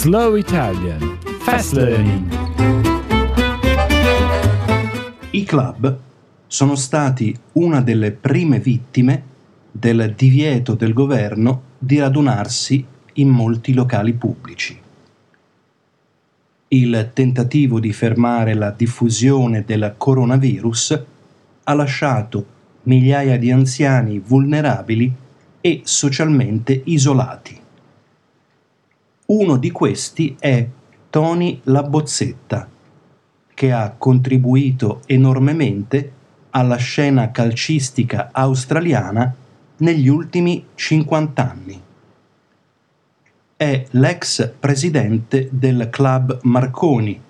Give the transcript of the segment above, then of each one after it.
Slow Italian Fast Learning I club sono stati una delle prime vittime del divieto del governo di radunarsi in molti locali pubblici. Il tentativo di fermare la diffusione del coronavirus ha lasciato migliaia di anziani vulnerabili e socialmente isolati. Uno di questi è Tony Labozzetta, che ha contribuito enormemente alla scena calcistica australiana negli ultimi 50 anni. È l'ex presidente del club Marconi,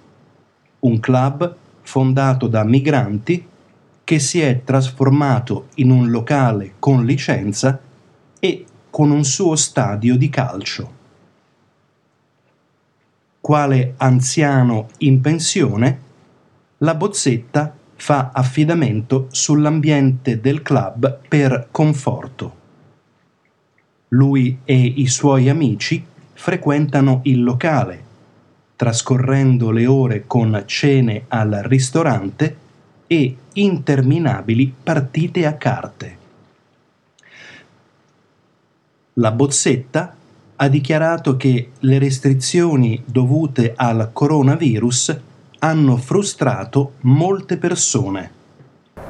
un club fondato da migranti che si è trasformato in un locale con licenza e con un suo stadio di calcio. Quale anziano in pensione, la Bozzetta fa affidamento sull'ambiente del club per conforto. Lui e i suoi amici frequentano il locale, trascorrendo le ore con cene al ristorante e interminabili partite a carte. La Bozzetta ha dichiarato che le restrizioni dovute al coronavirus hanno frustrato molte persone.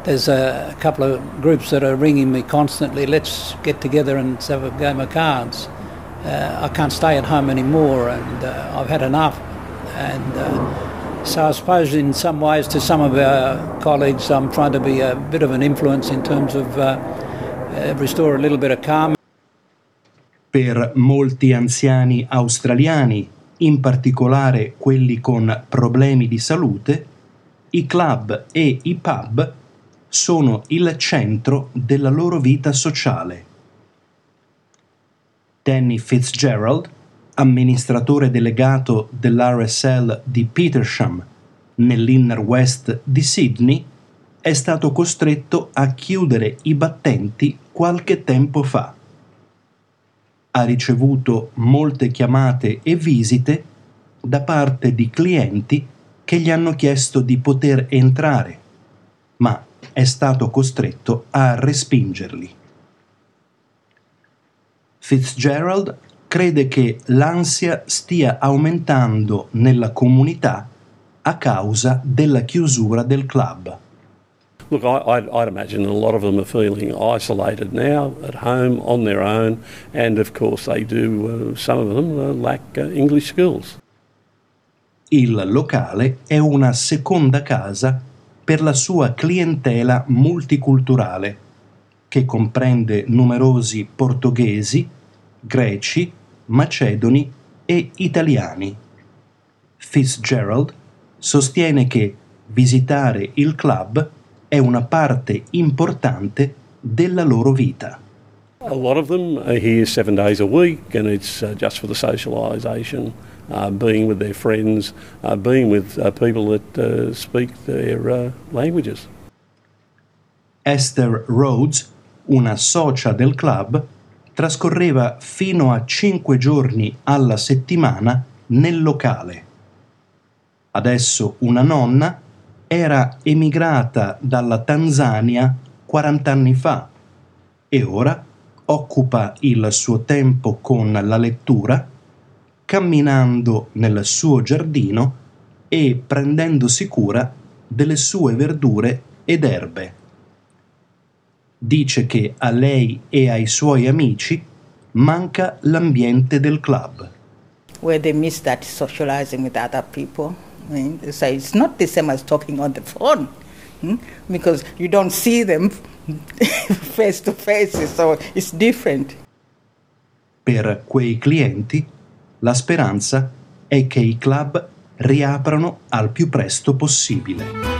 There's a couple of groups that are ringing me constantly. Let's get together and have a game of cards. Uh, I can't stay at home anymore, and uh, I've had enough. And uh, so I suppose, in some ways, to some of our colleagues, I'm trying to be a bit of an influence in terms of uh, uh, restore a little bit of calm. Per molti anziani australiani, in particolare quelli con problemi di salute, i club e i pub sono il centro della loro vita sociale. Danny Fitzgerald, amministratore delegato dell'RSL di Petersham nell'Inner West di Sydney, è stato costretto a chiudere i battenti qualche tempo fa. Ha ricevuto molte chiamate e visite da parte di clienti che gli hanno chiesto di poter entrare, ma è stato costretto a respingerli. Fitzgerald crede che l'ansia stia aumentando nella comunità a causa della chiusura del club. Look, I, I'd imagine a lot of them are feeling isolated now, at home, on their own, and of course they do, uh, some of them uh, lack uh, English skills. Il locale è una seconda casa per la sua clientela multiculturale, che comprende numerosi portoghesi, greci, macedoni e italiani. Fitzgerald sostiene che visitare il club è una parte importante della loro vita. A lot of them are here seven days a week, and it's uh, just for the socialisation, uh, being with their friends, uh, being with uh, people that uh, speak their uh, languages. Esther Rhodes, una socia del club, trascorreva fino a cinque giorni alla settimana nel locale. Adesso una nonna era emigrata dalla Tanzania 40 anni fa e ora occupa il suo tempo con la lettura, camminando nel suo giardino e prendendosi cura delle sue verdure ed erbe. Dice che a lei e ai suoi amici manca l'ambiente del club. Where they miss that socializing with other people. So it's not the same as talking on the phone hmm? because you don't see them face to face, so it's different. Per quei clienti la speranza è che i club riaprano al più presto possibile.